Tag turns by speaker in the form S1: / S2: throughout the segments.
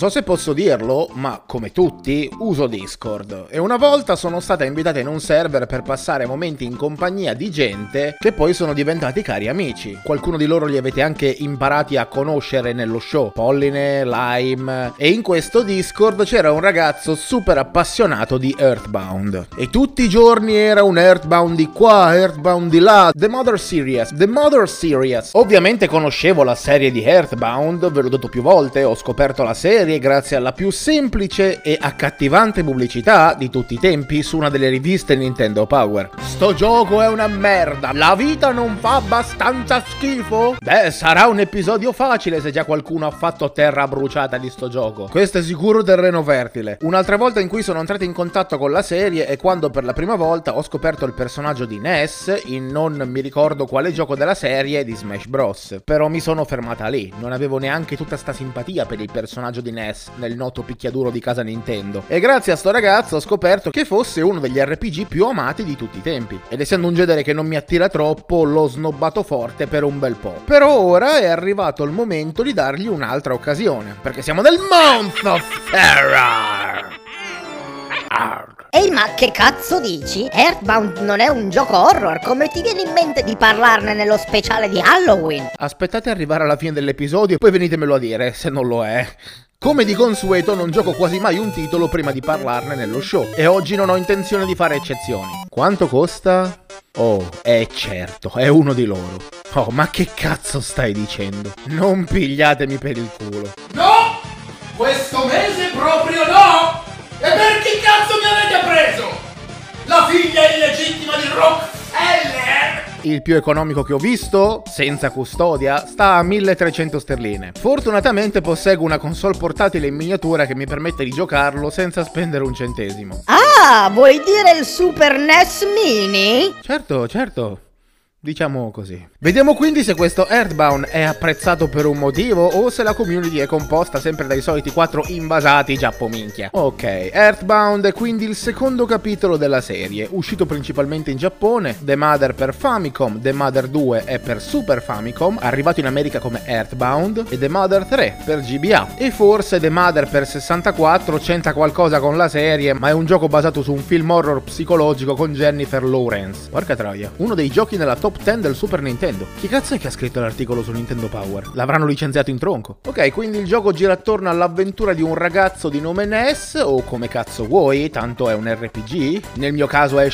S1: So se posso dirlo, ma come tutti uso Discord. E una volta sono stata invitata in un server per passare momenti in compagnia di gente che poi sono diventati cari amici. Qualcuno di loro li avete anche imparati a conoscere nello show, Polline, Lime. E in questo Discord c'era un ragazzo super appassionato di Earthbound. E tutti i giorni era un Earthbound di qua, Earthbound di là, The Mother Series, The Mother Series. Ovviamente conoscevo la serie di Earthbound, ve l'ho detto più volte, ho scoperto la serie grazie alla più semplice e accattivante pubblicità di tutti i tempi su una delle riviste Nintendo Power. Sto gioco è una merda, la vita non fa abbastanza schifo? Beh, sarà un episodio facile se già qualcuno ha fatto terra bruciata di sto gioco. Questo è sicuro terreno fertile. Un'altra volta in cui sono entrato in contatto con la serie è quando per la prima volta ho scoperto il personaggio di Ness in non mi ricordo quale gioco della serie di Smash Bros. Però mi sono fermata lì, non avevo neanche tutta sta simpatia per il personaggio di Ness nel noto picchiaduro di casa Nintendo. E grazie a sto ragazzo ho scoperto che fosse uno degli RPG più amati di tutti i tempi. Ed essendo un genere che non mi attira troppo, l'ho snobbato forte per un bel po'. Però ora è arrivato il momento di dargli un'altra occasione, perché siamo nel Month of Terror!
S2: Arr. Ehi ma che cazzo dici? Earthbound non è un gioco horror, come ti viene in mente di parlarne nello speciale di Halloween?
S1: Aspettate arrivare alla fine dell'episodio e poi venitemelo a dire, se non lo è. Come di consueto non gioco quasi mai un titolo prima di parlarne nello show e oggi non ho intenzione di fare eccezioni. Quanto costa? Oh, è certo, è uno di loro. Oh, ma che cazzo stai dicendo? Non pigliatemi per il culo.
S3: No! Questo mese proprio no! E per chi cazzo mi avete preso? La figlia illegittima di Rockefeller?
S1: Il più economico che ho visto, senza custodia, sta a 1300 sterline. Fortunatamente posseggo una console portatile in miniatura che mi permette di giocarlo senza spendere un centesimo.
S2: Ah, vuoi dire il Super NES Mini?
S1: Certo, certo. Diciamo così. Vediamo quindi se questo Earthbound è apprezzato per un motivo o se la community è composta sempre dai soliti quattro invasati giappominchia. Ok, Earthbound è quindi il secondo capitolo della serie, uscito principalmente in Giappone, The Mother per Famicom, The Mother 2 è per Super Famicom, arrivato in America come Earthbound, e The Mother 3 per GBA. E forse The Mother per 64 c'entra qualcosa con la serie, ma è un gioco basato su un film horror psicologico con Jennifer Lawrence. Porca troia, uno dei giochi nella top top 10 del Super Nintendo. Chi cazzo è che ha scritto l'articolo su Nintendo Power? L'avranno licenziato in tronco. Ok, quindi il gioco gira attorno all'avventura di un ragazzo di nome Ness, o come cazzo vuoi, tanto è un RPG. Nel mio caso è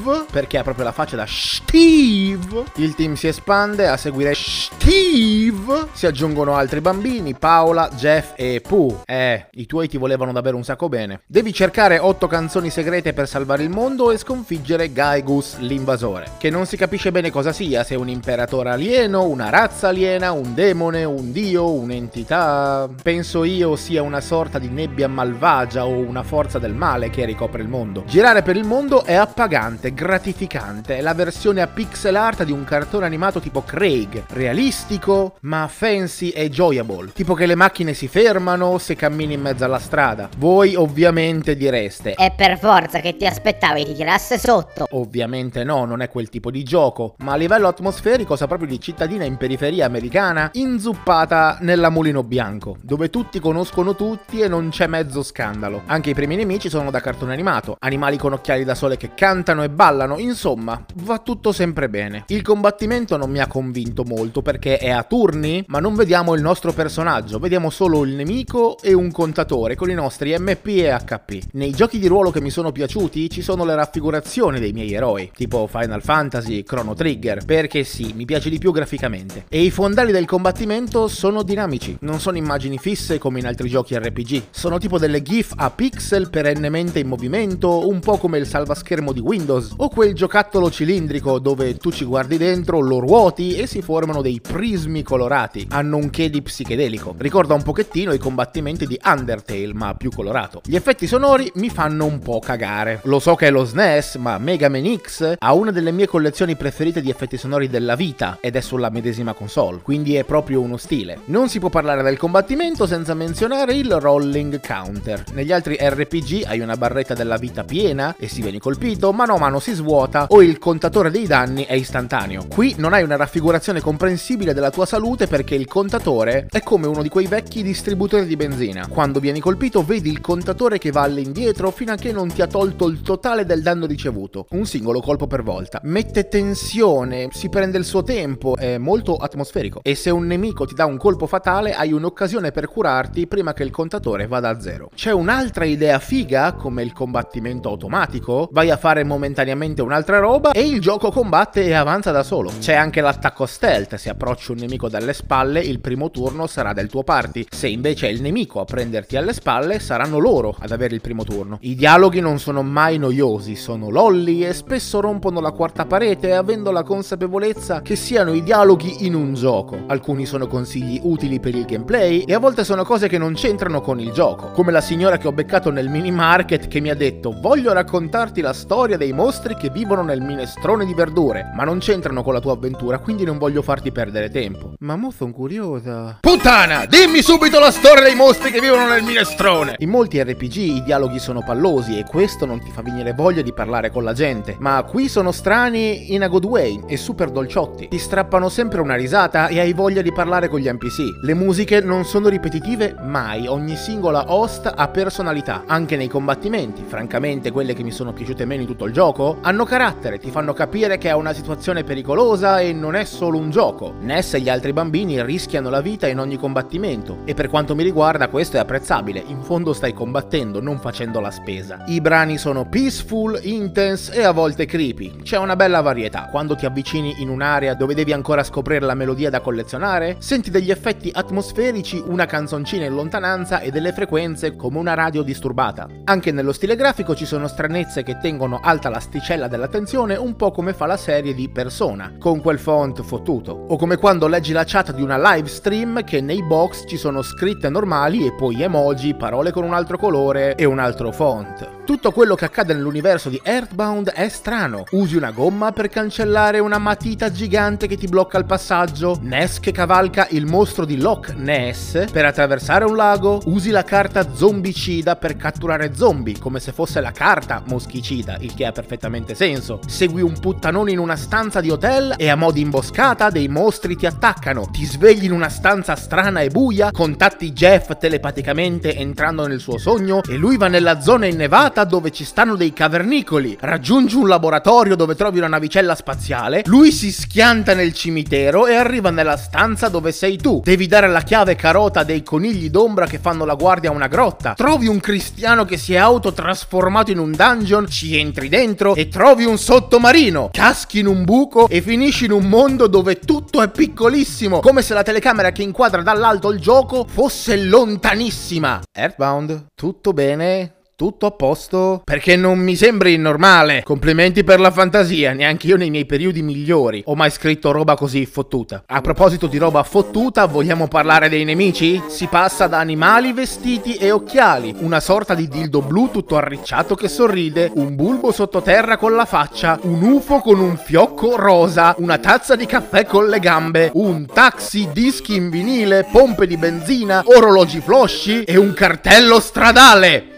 S1: Steve, perché ha proprio la faccia da Steve. Il team si espande a seguire Steve. Si aggiungono altri bambini, Paola, Jeff e Pooh. Eh, i tuoi ti volevano davvero un sacco bene. Devi cercare 8 canzoni segrete per salvare il mondo e sconfiggere Gaigus l'invasore, che non si capisce bene cosa sia, se un imperatore alieno, una razza aliena, un demone, un dio, un'entità. Penso io sia una sorta di nebbia malvagia o una forza del male che ricopre il mondo. Girare per il mondo è appagante, gratificante, è la versione a pixel art di un cartone animato tipo Craig, realistico ma fancy e joyable, tipo che le macchine si fermano se cammini in mezzo alla strada. Voi ovviamente direste:
S2: È per forza che ti aspettavi ti tirasse sotto.
S1: Ovviamente no, non è quel tipo di gioco, ma a livello atmosferico sa proprio di cittadina in periferia americana, inzuppata nella Mulino Bianco, dove tutti conoscono tutti e non c'è mezzo scandalo. Anche i primi nemici sono da cartone animato, animali con occhiali da sole che cantano e ballano, insomma, va tutto sempre bene. Il combattimento non mi ha convinto molto perché è a turni, ma non vediamo il nostro personaggio, vediamo solo il nemico e un contatore con i nostri MP e HP. Nei giochi di ruolo che mi sono piaciuti ci sono le raffigurazioni dei miei eroi, tipo Final Fantasy, Chrono Trigger, perché sì, mi piace di più graficamente. E i fondali del combattimento sono dinamici, non sono immagini fisse come in altri giochi RPG, sono tipo delle GIF a pixel perennemente in movimento, un po' come il salvaschermo di Windows, o quel giocattolo cilindrico dove tu ci guardi dentro, lo ruoti e si formano dei prismi colorati, hanno un che di psichedelico. Ricorda un pochettino i combattimenti di Undertale, ma più colorato. Gli effetti sonori mi fanno un po' cagare. Lo so che è lo SNES, ma Mega Man X ha una delle mie collezioni preferite di effetti sonori della vita ed è sulla medesima console, quindi è proprio uno stile. Non si può parlare del combattimento senza menzionare il rolling counter. Negli altri RPG hai una barretta della vita piena e si vieni colpito, mano a mano si svuota o il contatore dei danni è istantaneo. Qui non hai una raffigurazione comprensibile della tua salute perché il contatore è come uno di quei vecchi distributori di benzina. Quando vieni colpito vedi il contatore che va all'indietro fino a che non ti ha tolto il totale del danno ricevuto, un singolo colpo per volta. Mette tensione, si prende il suo tempo, è molto atmosferico e se un nemico ti dà un colpo fatale hai un'occasione per curarti prima che il contatore vada a zero. C'è un'altra idea figa come il combattimento automatico, vai a fare momentaneamente un'altra roba e il gioco combatte e avanza da solo. C'è anche l'attacco stealth, se approcci un nemico dalle spalle il primo turno sarà del tuo party, se invece è il nemico a prenderti alle spalle saranno loro ad avere il primo turno. I dialoghi non sono mai noiosi, sono lolli e spesso rompono la quarta parete avendo la consapevolezza che siano i dialoghi in un gioco. Alcuni sono consigli utili per il gameplay e a volte sono cose che non c'entrano con il gioco, come la signora che ho beccato nel mini market che mi ha detto voglio raccontarti la storia dei mostri che vivono nel minestrone di verdure, ma non c'entrano con la tua avventura, quindi non voglio farti perdere tempo. Ma mo sono curiosa. Puttana, dimmi subito la storia dei mostri che vivono nel minestrone! In molti RPG i dialoghi sono pallosi e questo non ti fa venire voglia di parlare con la gente, ma qui sono strani in a good way e super dolciotti. Ti strappano sempre una risata e hai voglia di parlare con gli NPC. Le musiche non sono ripetitive mai, ogni singola host ha personalità, anche nei combattimenti. Francamente, quelle che mi sono piaciute meno in tutto il gioco hanno carattere, ti fanno capire che è una situazione pericolosa e non è solo un gioco. Ness e gli altri bambini rischiano la vita in ogni combattimento e per quanto mi riguarda questo è apprezzabile, in fondo stai combattendo, non facendo la spesa. I brani sono peaceful, intense e a volte creepy. C'è una bella varietà. Quando ti avvicini in un'area dove devi ancora scoprire la melodia da collezionare, senti degli effetti atmosferici, una canzoncina in lontananza e delle frequenze come una radio disturbata. Anche nello stile grafico ci sono stranezze che tengono alta l'asticella dell'attenzione, un po' come fa la serie di Persona, con quel font fottuto. O come quando leggi la chat di una live stream che nei box ci sono scritte normali e poi emoji, parole con un altro colore e un altro font. Tutto quello che accade nell'universo di Earthbound è strano. Usi una gomma per cancellare una matita gigante che ti blocca il passaggio. Ness che cavalca il mostro di Loch Ness per attraversare un lago. Usi la carta zombicida per catturare zombie, come se fosse la carta moschicida, il che ha perfettamente senso. Segui un puttanone in una stanza di hotel e a mo' di imboscata dei mostri ti attaccano. Ti svegli in una stanza strana e buia, contatti Jeff telepaticamente entrando nel suo sogno e lui va nella zona innevata dove ci stanno dei cavernicoli. Raggiungi un laboratorio dove trovi una navicella spaziale. Lui si schianta nel cimitero e arriva nella stanza dove sei tu. Devi dare la chiave carota dei conigli d'ombra che fanno la guardia a una grotta. Trovi un cristiano che si è autotrasformato in un dungeon, ci entri dentro e trovi un sottomarino. Caschi in un buco e finisci in un mondo dove tutto è piccolissimo, come se la telecamera che inquadra dall'alto il gioco fosse lontanissima. Earthbound, tutto bene? Tutto a posto? Perché non mi sembri normale. Complimenti per la fantasia, neanche io nei miei periodi migliori ho mai scritto roba così fottuta. A proposito di roba fottuta, vogliamo parlare dei nemici? Si passa da animali vestiti e occhiali, una sorta di dildo blu tutto arricciato che sorride, un bulbo sottoterra con la faccia, un UFO con un fiocco rosa, una tazza di caffè con le gambe, un taxi dischi in vinile, pompe di benzina, orologi flosci e un cartello stradale.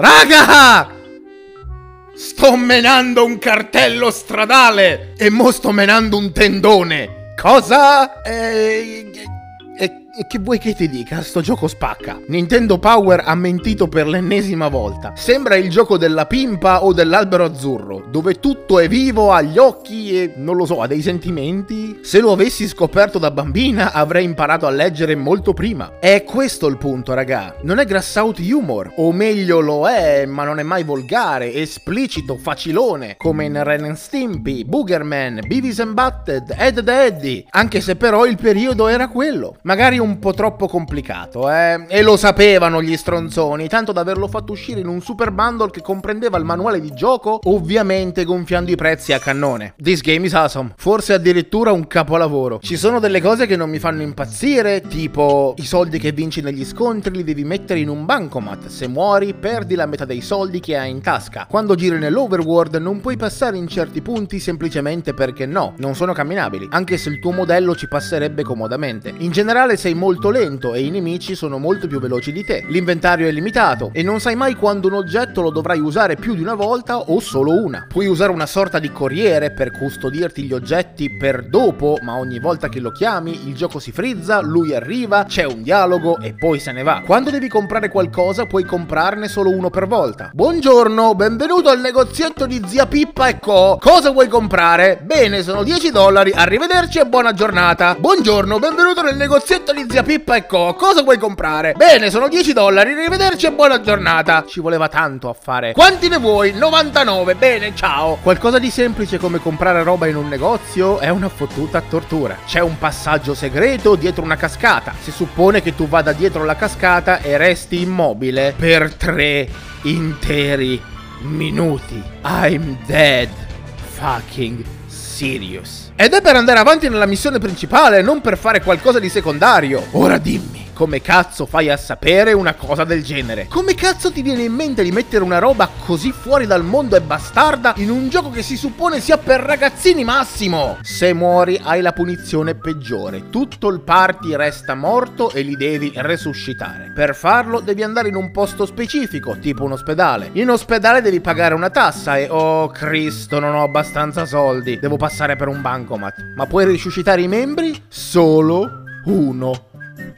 S1: Raga! Sto menando un cartello stradale e mo sto menando un tendone. Cosa? Eh, e, che vuoi che ti dica? Sto gioco spacca. Nintendo Power ha mentito per l'ennesima volta. Sembra il gioco della pimpa o dell'albero azzurro, dove tutto è vivo, ha gli occhi e non lo so, ha dei sentimenti. Se lo avessi scoperto da bambina, avrei imparato a leggere molto prima. È questo il punto, raga. Non è grass out humor, o meglio lo è, ma non è mai volgare, esplicito, facilone, come in Ren and Stimpy, Boogerman, Beavis and Butted, Ed the Eddie. Anche se però il periodo era quello. Magari un po' troppo complicato, eh? E lo sapevano gli stronzoni, tanto da averlo fatto uscire in un super bundle che comprendeva il manuale di gioco, ovviamente gonfiando i prezzi a cannone. This game is awesome. Forse addirittura un capolavoro. Ci sono delle cose che non mi fanno impazzire, tipo i soldi che vinci negli scontri li devi mettere in un bancomat. Se muori, perdi la metà dei soldi che hai in tasca. Quando giri nell'overworld non puoi passare in certi punti semplicemente perché no, non sono camminabili, anche se il tuo modello ci passerebbe comodamente. In generale sei molto lento e i nemici sono molto più veloci di te. L'inventario è limitato e non sai mai quando un oggetto lo dovrai usare più di una volta o solo una. Puoi usare una sorta di corriere per custodirti gli oggetti per dopo, ma ogni volta che lo chiami il gioco si frizza, lui arriva, c'è un dialogo e poi se ne va. Quando devi comprare qualcosa puoi comprarne solo uno per volta. Buongiorno, benvenuto al negozietto di zia Pippa e Co. Cosa vuoi comprare? Bene, sono 10 dollari, arrivederci e buona giornata. Buongiorno, benvenuto nel negozietto di zia Pippa e Co. Cosa vuoi comprare? Bene, sono 10 dollari, arrivederci e buona giornata. Ci voleva tanto a fare. Quanti ne vuoi? 99. Bene, ciao. Qualcosa di semplice come comprare roba in un negozio è una fottuta tortura. C'è un passaggio segreto dietro una cascata. Si suppone che tu vada dietro la cascata e resti immobile per tre interi minuti. I'm dead. Fucking serious. Ed è per andare avanti nella missione principale, non per fare qualcosa di secondario. Ora dimmi. Come cazzo fai a sapere una cosa del genere? Come cazzo ti viene in mente di mettere una roba così fuori dal mondo e bastarda in un gioco che si suppone sia per ragazzini massimo? Se muori hai la punizione peggiore. Tutto il party resta morto e li devi resuscitare. Per farlo devi andare in un posto specifico, tipo un ospedale. In ospedale devi pagare una tassa e oh Cristo, non ho abbastanza soldi. Devo passare per un bancomat. Ma puoi risuscitare i membri? Solo uno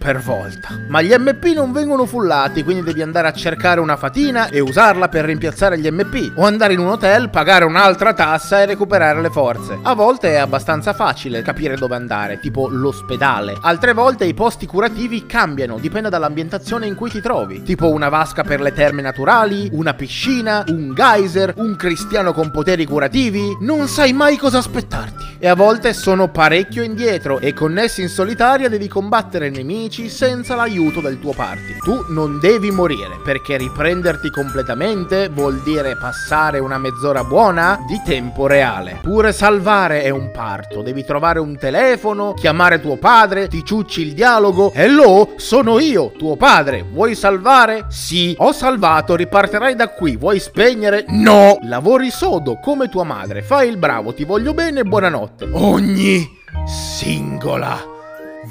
S1: per volta. Ma gli MP non vengono fullati, quindi devi andare a cercare una fatina e usarla per rimpiazzare gli MP, o andare in un hotel, pagare un'altra tassa e recuperare le forze. A volte è abbastanza facile capire dove andare, tipo l'ospedale. Altre volte i posti curativi cambiano, dipende dall'ambientazione in cui ti trovi, tipo una vasca per le terme naturali, una piscina, un geyser, un cristiano con poteri curativi, non sai mai cosa aspettarti. E a volte sono parecchio indietro e connessi in solitaria devi combattere nemici senza l'aiuto del tuo party. Tu non devi morire, perché riprenderti completamente vuol dire passare una mezz'ora buona di tempo reale. Pure salvare è un parto, devi trovare un telefono, chiamare tuo padre, ti ciucci il dialogo. Hello, sono io, tuo padre. Vuoi salvare? Sì. Ho salvato, ripartirai da qui. Vuoi spegnere? No. Lavori sodo come tua madre. Fai il bravo, ti voglio bene, buonanotte. Ogni singola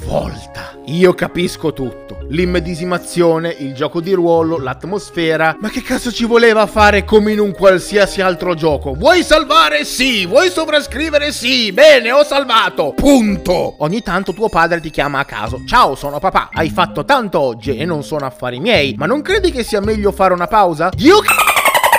S1: volta. Io capisco tutto. L'immedesimazione, il gioco di ruolo, l'atmosfera. Ma che cazzo ci voleva fare come in un qualsiasi altro gioco? Vuoi salvare? Sì. Vuoi sovrascrivere? Sì. Bene, ho salvato. Punto. Ogni tanto tuo padre ti chiama a caso. Ciao, sono papà. Hai fatto tanto oggi e non sono affari miei. Ma non credi che sia meglio fare una pausa? Dio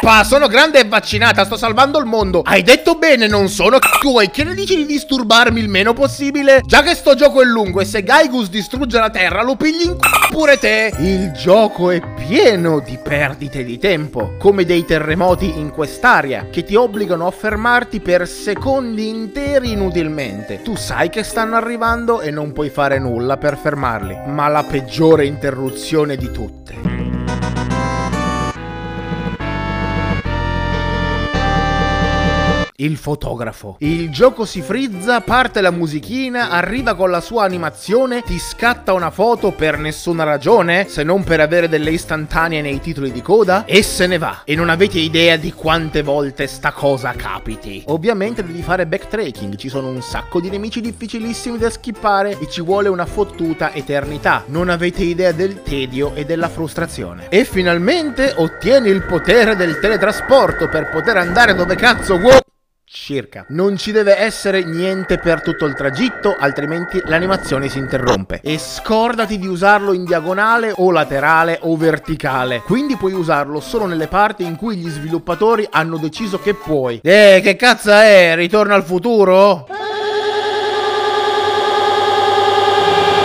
S1: c***o Pa, sono grande e vaccinata, sto salvando il mondo. Hai detto bene, non sono c***o. che ne dici di disturbarmi il meno possibile? Già che sto gioco è lungo e se Gaigus distrugge la Terra, lo pigli in c***o pure te. Il gioco è pieno di perdite di tempo, come dei terremoti in quest'area, che ti obbligano a fermarti per secondi interi inutilmente. Tu sai che stanno arrivando e non puoi fare nulla per fermarli. Ma la peggiore interruzione di tutte il fotografo. Il gioco si frizza, parte la musichina, arriva con la sua animazione, ti scatta una foto per nessuna ragione, se non per avere delle istantanee nei titoli di coda, e se ne va. E non avete idea di quante volte sta cosa capiti. Ovviamente devi fare backtracking, ci sono un sacco di nemici difficilissimi da skippare e ci vuole una fottuta eternità. Non avete idea del tedio e della frustrazione. E finalmente ottieni il potere del teletrasporto per poter andare dove cazzo vuoi circa. Non ci deve essere niente per tutto il tragitto, altrimenti l'animazione si interrompe. E scordati di usarlo in diagonale o laterale o verticale. Quindi puoi usarlo solo nelle parti in cui gli sviluppatori hanno deciso che puoi. Eh, che cazzo è? Ritorno al futuro?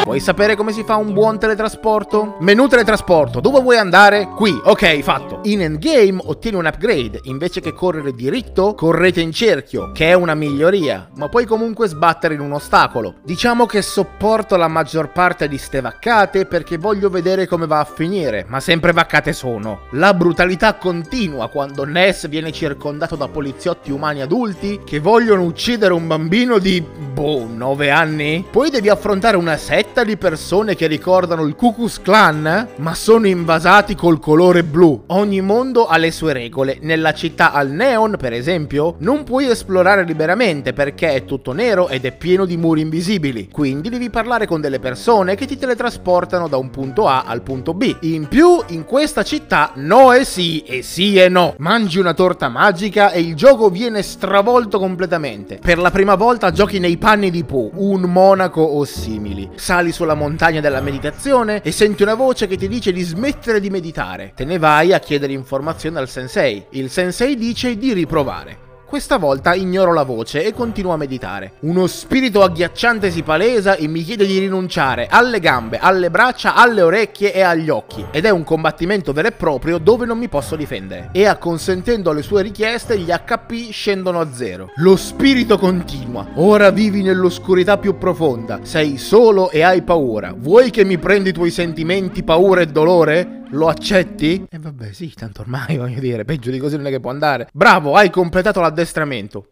S1: Vuoi sapere come si fa un buon teletrasporto? Menu teletrasporto, dove vuoi andare? Qui, ok, fatto. In endgame ottieni un upgrade, invece che correre diritto, correte in cerchio, che è una miglioria, ma puoi comunque sbattere in un ostacolo. Diciamo che sopporto la maggior parte di ste vaccate perché voglio vedere come va a finire, ma sempre vaccate sono. La brutalità continua quando Ness viene circondato da poliziotti umani adulti che vogliono uccidere un bambino di, boh, 9 anni? Poi devi affrontare una setta di persone che ricordano il Ku Klux Klan, ma sono invasati col colore blu. Ogni mondo ha le sue regole. Nella città al neon, per esempio, non puoi esplorare liberamente perché è tutto nero ed è pieno di muri invisibili. Quindi devi parlare con delle persone che ti teletrasportano da un punto A al punto B. In più, in questa città no è sì e sì e no. Mangi una torta magica e il gioco viene stravolto completamente. Per la prima volta giochi nei panni di Pooh, un monaco o simili. Sali sulla montagna della meditazione e senti una voce che ti dice di smettere di meditare. Te ne vai a chiedere informazioni al sensei. Il sensei dice di riprovare. Questa volta ignoro la voce e continuo a meditare. Uno spirito agghiacciante si palesa e mi chiede di rinunciare alle gambe, alle braccia, alle orecchie e agli occhi. Ed è un combattimento vero e proprio dove non mi posso difendere. E acconsentendo alle sue richieste, gli HP scendono a zero. Lo spirito continua. Ora vivi nell'oscurità più profonda. Sei solo e hai paura. Vuoi che mi prendi i tuoi sentimenti, paura e dolore? Lo accetti? E eh vabbè, sì, tanto ormai voglio dire, peggio di così non è che può andare. Bravo, hai completato l'addestramento.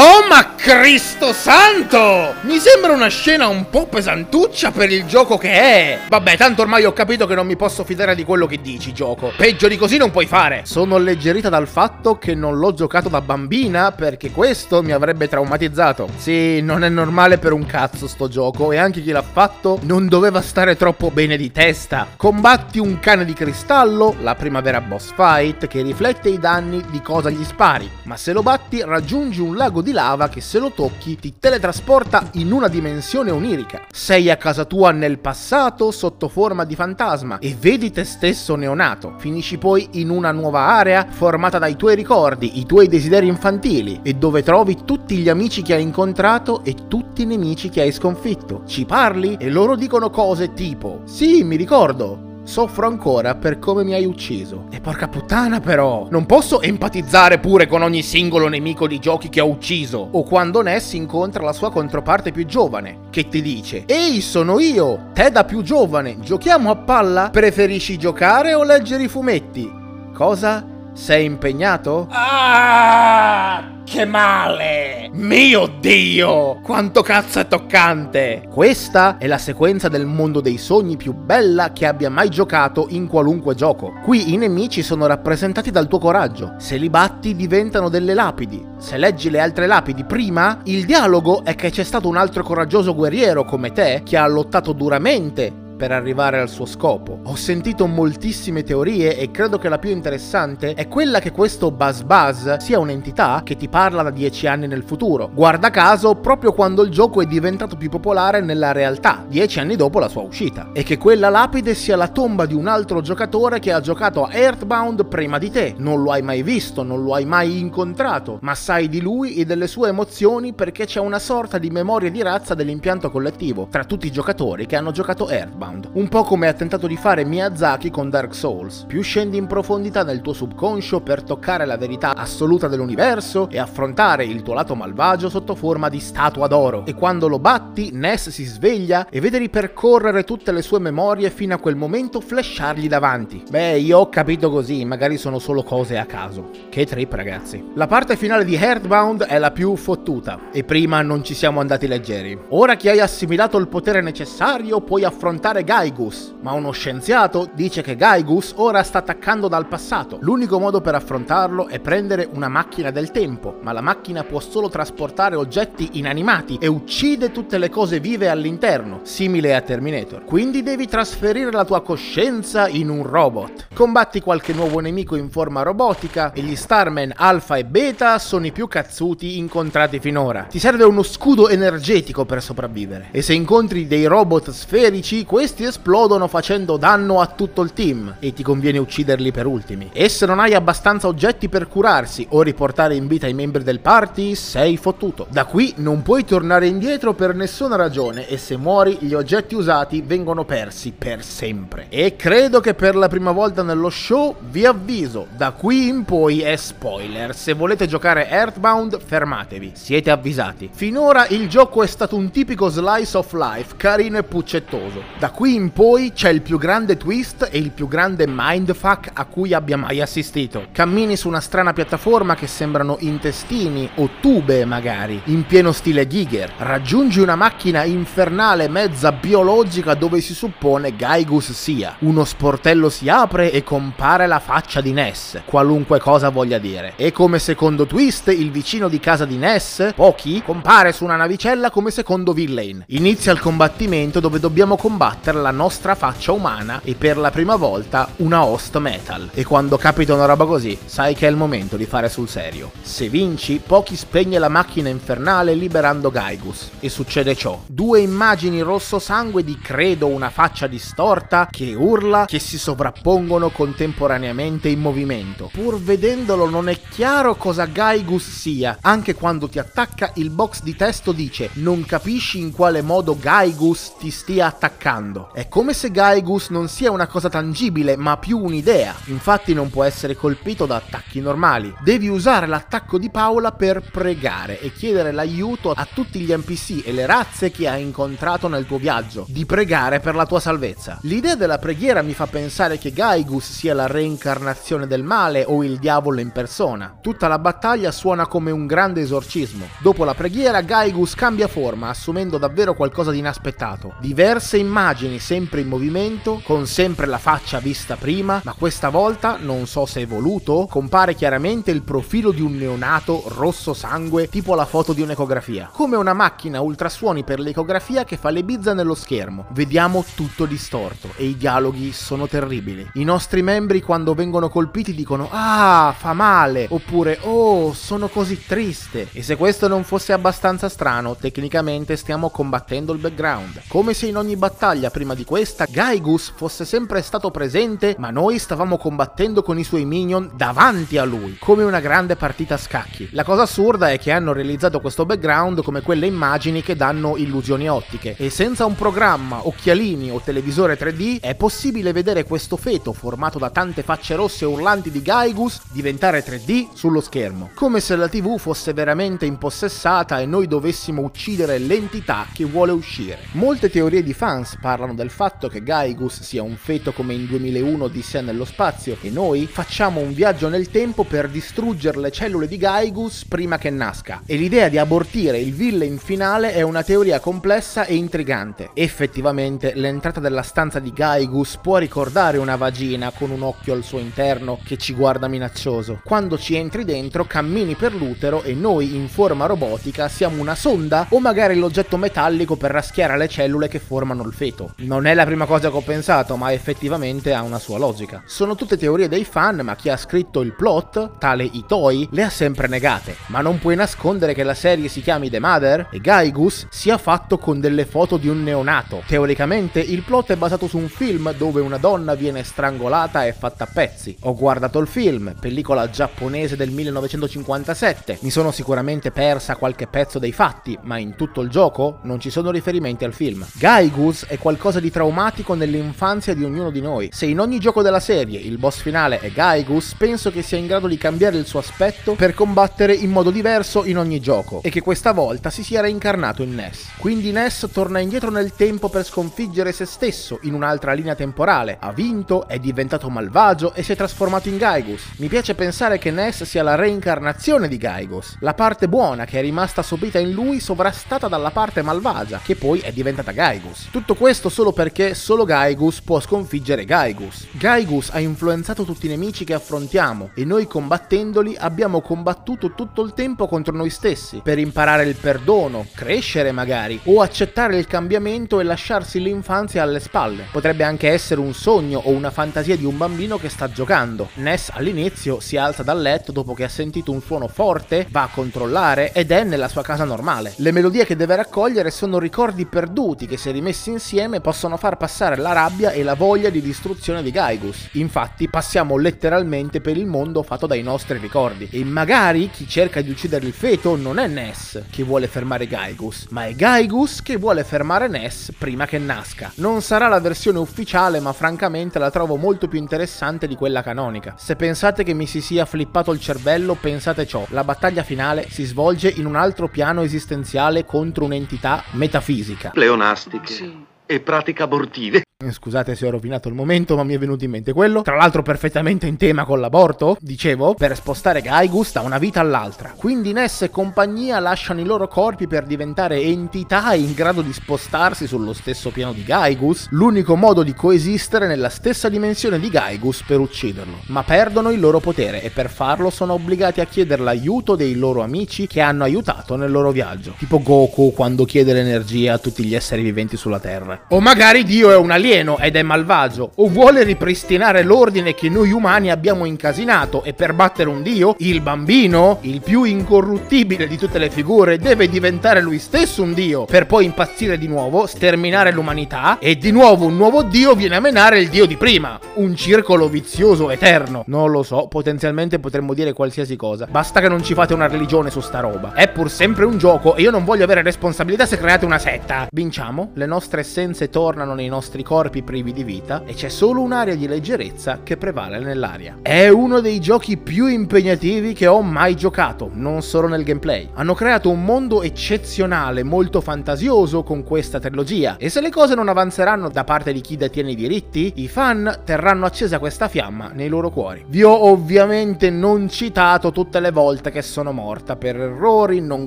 S1: Oh ma Cristo santo! Mi sembra una scena un po' pesantuccia per il gioco che è. Vabbè, tanto ormai ho capito che non mi posso fidare di quello che dici, gioco. Peggio di così non puoi fare. Sono alleggerita dal fatto che non l'ho giocato da bambina perché questo mi avrebbe traumatizzato. Sì, non è normale per un cazzo sto gioco e anche chi l'ha fatto non doveva stare troppo bene di testa. Combatti un cane di cristallo, la primavera boss fight, che riflette i danni di cosa gli spari. Ma se lo batti raggiungi un lago di di lava che se lo tocchi ti teletrasporta in una dimensione onirica. Sei a casa tua nel passato sotto forma di fantasma e vedi te stesso neonato. Finisci poi in una nuova area formata dai tuoi ricordi, i tuoi desideri infantili e dove trovi tutti gli amici che hai incontrato e tutti i nemici che hai sconfitto. Ci parli e loro dicono cose tipo: Sì, mi ricordo, Soffro ancora per come mi hai ucciso. E porca puttana però, non posso empatizzare pure con ogni singolo nemico di giochi che ho ucciso. O quando Ness incontra la sua controparte più giovane, che ti dice Ehi, sono io, te da più giovane, giochiamo a palla? Preferisci giocare o leggere i fumetti? Cosa? Sei impegnato? Ah! Che male! Mio Dio! Quanto cazzo è toccante! Questa è la sequenza del mondo dei sogni più bella che abbia mai giocato in qualunque gioco. Qui i nemici sono rappresentati dal tuo coraggio. Se li batti diventano delle lapidi. Se leggi le altre lapidi prima, il dialogo è che c'è stato un altro coraggioso guerriero come te che ha lottato duramente per arrivare al suo scopo. Ho sentito moltissime teorie e credo che la più interessante è quella che questo Buzz Buzz sia un'entità che ti parla da dieci anni nel futuro. Guarda caso, proprio quando il gioco è diventato più popolare nella realtà, dieci anni dopo la sua uscita. E che quella lapide sia la tomba di un altro giocatore che ha giocato a Earthbound prima di te. Non lo hai mai visto, non lo hai mai incontrato, ma sai di lui e delle sue emozioni perché c'è una sorta di memoria di razza dell'impianto collettivo tra tutti i giocatori che hanno giocato Earthbound. Background, un po' come ha tentato di fare Miyazaki con Dark Souls. Più scendi in profondità nel tuo subconscio per toccare la verità assoluta dell'universo e affrontare il tuo lato malvagio sotto forma di statua d'oro. E quando lo batti, Ness si sveglia e vede ripercorrere tutte le sue memorie fino a quel momento flashargli davanti. Beh, io ho capito così, magari sono solo cose a caso. Che trip, ragazzi. La parte finale di Earthbound è la più fottuta e prima non ci siamo andati leggeri. Ora che hai assimilato il potere necessario, puoi affrontare affrontare Gaigus, ma uno scienziato dice che Gaigus ora sta attaccando dal passato. L'unico modo per affrontarlo è prendere una macchina del tempo, ma la macchina può solo trasportare oggetti inanimati e uccide tutte le cose vive all'interno, simile a Terminator. Quindi devi trasferire la tua coscienza in un robot. Combatti qualche nuovo nemico in forma robotica e gli Starman Alpha e Beta sono i più cazzuti incontrati finora. Ti serve uno scudo energetico per sopravvivere. E se incontri dei robot sferici, questi questi esplodono facendo danno a tutto il team e ti conviene ucciderli per ultimi. E se non hai abbastanza oggetti per curarsi o riportare in vita i membri del party, sei fottuto. Da qui non puoi tornare indietro per nessuna ragione e se muori gli oggetti usati vengono persi per sempre. E credo che per la prima volta nello show vi avviso, da qui in poi è spoiler. Se volete giocare Earthbound, fermatevi, siete avvisati. Finora il gioco è stato un tipico slice of life, carino e puccettoso. Da qui in poi c'è il più grande twist e il più grande mindfuck a cui abbia mai assistito. Cammini su una strana piattaforma che sembrano intestini o tube magari, in pieno stile Giger. Raggiungi una macchina infernale mezza biologica dove si suppone Gaigus sia. Uno sportello si apre e compare la faccia di Ness, qualunque cosa voglia dire. E come secondo twist, il vicino di casa di Ness, Pochi, compare su una navicella come secondo villain. Inizia il combattimento dove dobbiamo combattere la nostra faccia umana e per la prima volta una host metal. E quando capita una roba così, sai che è il momento di fare sul serio. Se vinci, Pochi spegne la macchina infernale liberando Gaigus. E succede ciò. Due immagini rosso sangue di credo una faccia distorta che urla, che si sovrappongono contemporaneamente in movimento. Pur vedendolo non è chiaro cosa Gaigus sia, anche quando ti attacca il box di testo dice non capisci in quale modo Gaigus ti stia attaccando. È come se Gaigus non sia una cosa tangibile, ma più un'idea. Infatti non può essere colpito da attacchi normali. Devi usare l'attacco di Paola per pregare e chiedere l'aiuto a tutti gli NPC e le razze che hai incontrato nel tuo viaggio, di pregare per la tua salvezza. L'idea della preghiera mi fa pensare che Gaigus sia la reincarnazione del male o il diavolo in persona. Tutta la battaglia suona come un grande esorcismo. Dopo la preghiera, Gaigus cambia forma, assumendo davvero qualcosa di inaspettato. Diverse immagini sempre in movimento, con sempre la faccia vista prima, ma questa volta, non so se è voluto, compare chiaramente il profilo di un neonato rosso sangue, tipo la foto di un'ecografia. Come una macchina ultrasuoni per l'ecografia che fa le bizza nello schermo. Vediamo tutto distorto e i dialoghi sono terribili. I nostri membri quando vengono colpiti dicono ah, fa male, oppure oh, sono così triste. E se questo non fosse abbastanza strano, tecnicamente stiamo combattendo il background. Come se in ogni battaglia prima di questa Gaigus fosse sempre stato presente, ma noi stavamo combattendo con i suoi minion davanti a lui, come una grande partita a scacchi. La cosa assurda è che hanno realizzato questo background come quelle immagini che danno illusioni ottiche e senza un programma, occhialini o televisore 3D è possibile vedere questo feto formato da tante facce rosse urlanti di Gaigus diventare 3D sullo schermo, come se la TV fosse veramente impossessata e noi dovessimo uccidere l'entità che vuole uscire. Molte teorie di fans parlano del fatto che Gaigus sia un feto come in 2001 Odissea nello spazio e noi facciamo un viaggio nel tempo per distruggere le cellule di Gaigus prima che nasca. E l'idea di abortire il villain finale è una teoria complessa e intrigante. Effettivamente l'entrata della stanza di Gaigus può ricordare una vagina con un occhio al suo interno che ci guarda minaccioso. Quando ci entri dentro cammini per l'utero e noi in forma robotica siamo una sonda o magari l'oggetto metallico per raschiare le cellule che formano il feto. Non è la prima cosa che ho pensato, ma effettivamente ha una sua logica. Sono tutte teorie dei fan, ma chi ha scritto il plot, tale Itoi, le ha sempre negate. Ma non puoi nascondere che la serie si chiami The Mother e Gaigus sia fatto con delle foto di un neonato. Teoricamente il plot è basato su un film dove una donna viene strangolata e fatta a pezzi. Ho guardato il film, pellicola giapponese del 1957. Mi sono sicuramente persa qualche pezzo dei fatti, ma in tutto il gioco non ci sono riferimenti al film. Gaigus è qualcosa di traumatico nell'infanzia di ognuno di noi. Se in ogni gioco della serie il boss finale è Gaigus, penso che sia in grado di cambiare il suo aspetto per combattere in modo diverso in ogni gioco e che questa volta si sia reincarnato in Ness. Quindi Ness torna indietro nel tempo per sconfiggere se stesso in un'altra linea temporale. Ha vinto, è diventato malvagio e si è trasformato in Gaigus. Mi piace pensare che Ness sia la reincarnazione di Gaigus, la parte buona che è rimasta sopita in lui sovrastata dalla parte malvagia, che poi è diventata Gaigus. Tutto questo solo perché solo Gaigus può sconfiggere Gaigus. Gaigus ha influenzato tutti i nemici che affrontiamo e noi combattendoli abbiamo combattuto tutto il tempo contro noi stessi, per imparare il perdono, crescere magari, o accettare il cambiamento e lasciarsi l'infanzia alle spalle. Potrebbe anche essere un sogno o una fantasia di un bambino che sta giocando. Ness all'inizio si alza dal letto dopo che ha sentito un suono forte, va a controllare ed è nella sua casa normale. Le melodie che deve raccogliere sono ricordi perduti che se rimessi insieme possono far passare la rabbia e la voglia di distruzione di Gaigus. Infatti passiamo letteralmente per il mondo fatto dai nostri ricordi. E magari chi cerca di uccidere il feto non è Ness che vuole fermare Gaigus, ma è Gaigus che vuole fermare Ness prima che nasca. Non sarà la versione ufficiale, ma francamente la trovo molto più interessante di quella canonica. Se pensate che mi si sia flippato il cervello, pensate ciò. La battaglia finale si svolge in un altro piano esistenziale contro un'entità metafisica.
S4: Pleonastiche.
S5: Sì.
S4: E pratiche abortive.
S1: Eh, Scusate se ho rovinato il momento, ma mi è venuto in mente quello. Tra l'altro perfettamente in tema con l'aborto. Dicevo, per spostare Gaigus da una vita all'altra. Quindi Ness e compagnia lasciano i loro corpi per diventare entità in grado di spostarsi sullo stesso piano di Gaigus. L'unico modo di coesistere nella stessa dimensione di Gaigus per ucciderlo. Ma perdono il loro potere e per farlo sono obbligati a chiedere l'aiuto dei loro amici che hanno aiutato nel loro viaggio. Tipo Goku quando chiede l'energia a tutti gli esseri viventi sulla Terra. O magari Dio è un alieno ed è malvagio, o vuole ripristinare l'ordine che noi umani abbiamo incasinato e per battere un Dio, il bambino, il più incorruttibile di tutte le figure, deve diventare lui stesso un Dio, per poi impazzire di nuovo, sterminare l'umanità e di nuovo un nuovo Dio viene a menare il Dio di prima. Un circolo vizioso eterno. Non lo so, potenzialmente potremmo dire qualsiasi cosa. Basta che non ci fate una religione su sta roba. È pur sempre un gioco e io non voglio avere responsabilità se create una setta. Vinciamo, le nostre essenze tornano nei nostri corpi privi di vita e c'è solo un'area di leggerezza che prevale nell'aria. È uno dei giochi più impegnativi che ho mai giocato, non solo nel gameplay. Hanno creato un mondo eccezionale, molto fantasioso con questa trilogia e se le cose non avanzeranno da parte di chi detiene i diritti, i fan terranno accesa questa fiamma nei loro cuori. Vi ho ovviamente non citato tutte le volte che sono morta per errori, non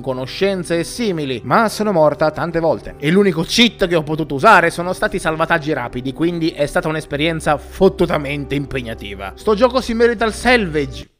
S1: conoscenze e simili, ma sono morta tante volte. E l'unico cheat che ho potuto usare sono stati salvataggi rapidi, quindi è stata un'esperienza fottutamente impegnativa. Sto gioco si merita il salvage.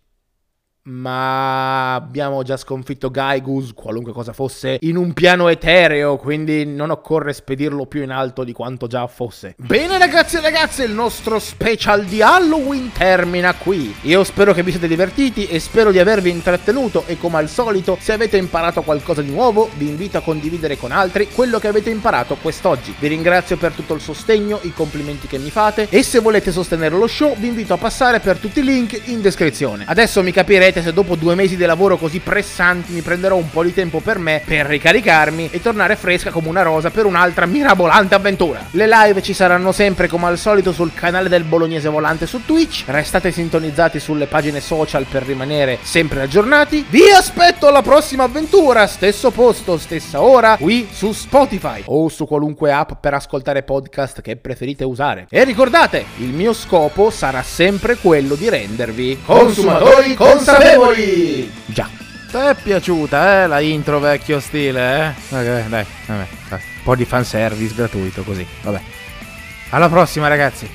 S1: Ma abbiamo già sconfitto Gaigus, qualunque cosa fosse, in un piano etereo, quindi non occorre spedirlo più in alto di quanto già fosse. Bene ragazzi e ragazze, il nostro special di Halloween termina qui. Io spero che vi siate divertiti e spero di avervi intrattenuto e come al solito, se avete imparato qualcosa di nuovo, vi invito a condividere con altri quello che avete imparato quest'oggi. Vi ringrazio per tutto il sostegno, i complimenti che mi fate e se volete sostenere lo show, vi invito a passare per tutti i link in descrizione. Adesso mi capirete se dopo due mesi di lavoro così pressanti mi prenderò un po' di tempo per me per ricaricarmi e tornare fresca come una rosa per un'altra mirabolante avventura. Le live ci saranno sempre come al solito sul canale del Bolognese Volante su Twitch. Restate sintonizzati sulle pagine social per rimanere sempre aggiornati. Vi aspetto alla prossima avventura, stesso posto, stessa ora, qui su Spotify o su qualunque app per ascoltare podcast che preferite usare. E ricordate, il mio scopo sarà sempre quello di rendervi consumatori consapevoli. Già. Ti è piaciuta, eh, la intro vecchio stile, eh? Ok, dai, vabbè, dai. Un po' di fanservice gratuito così, vabbè. Alla prossima, ragazzi.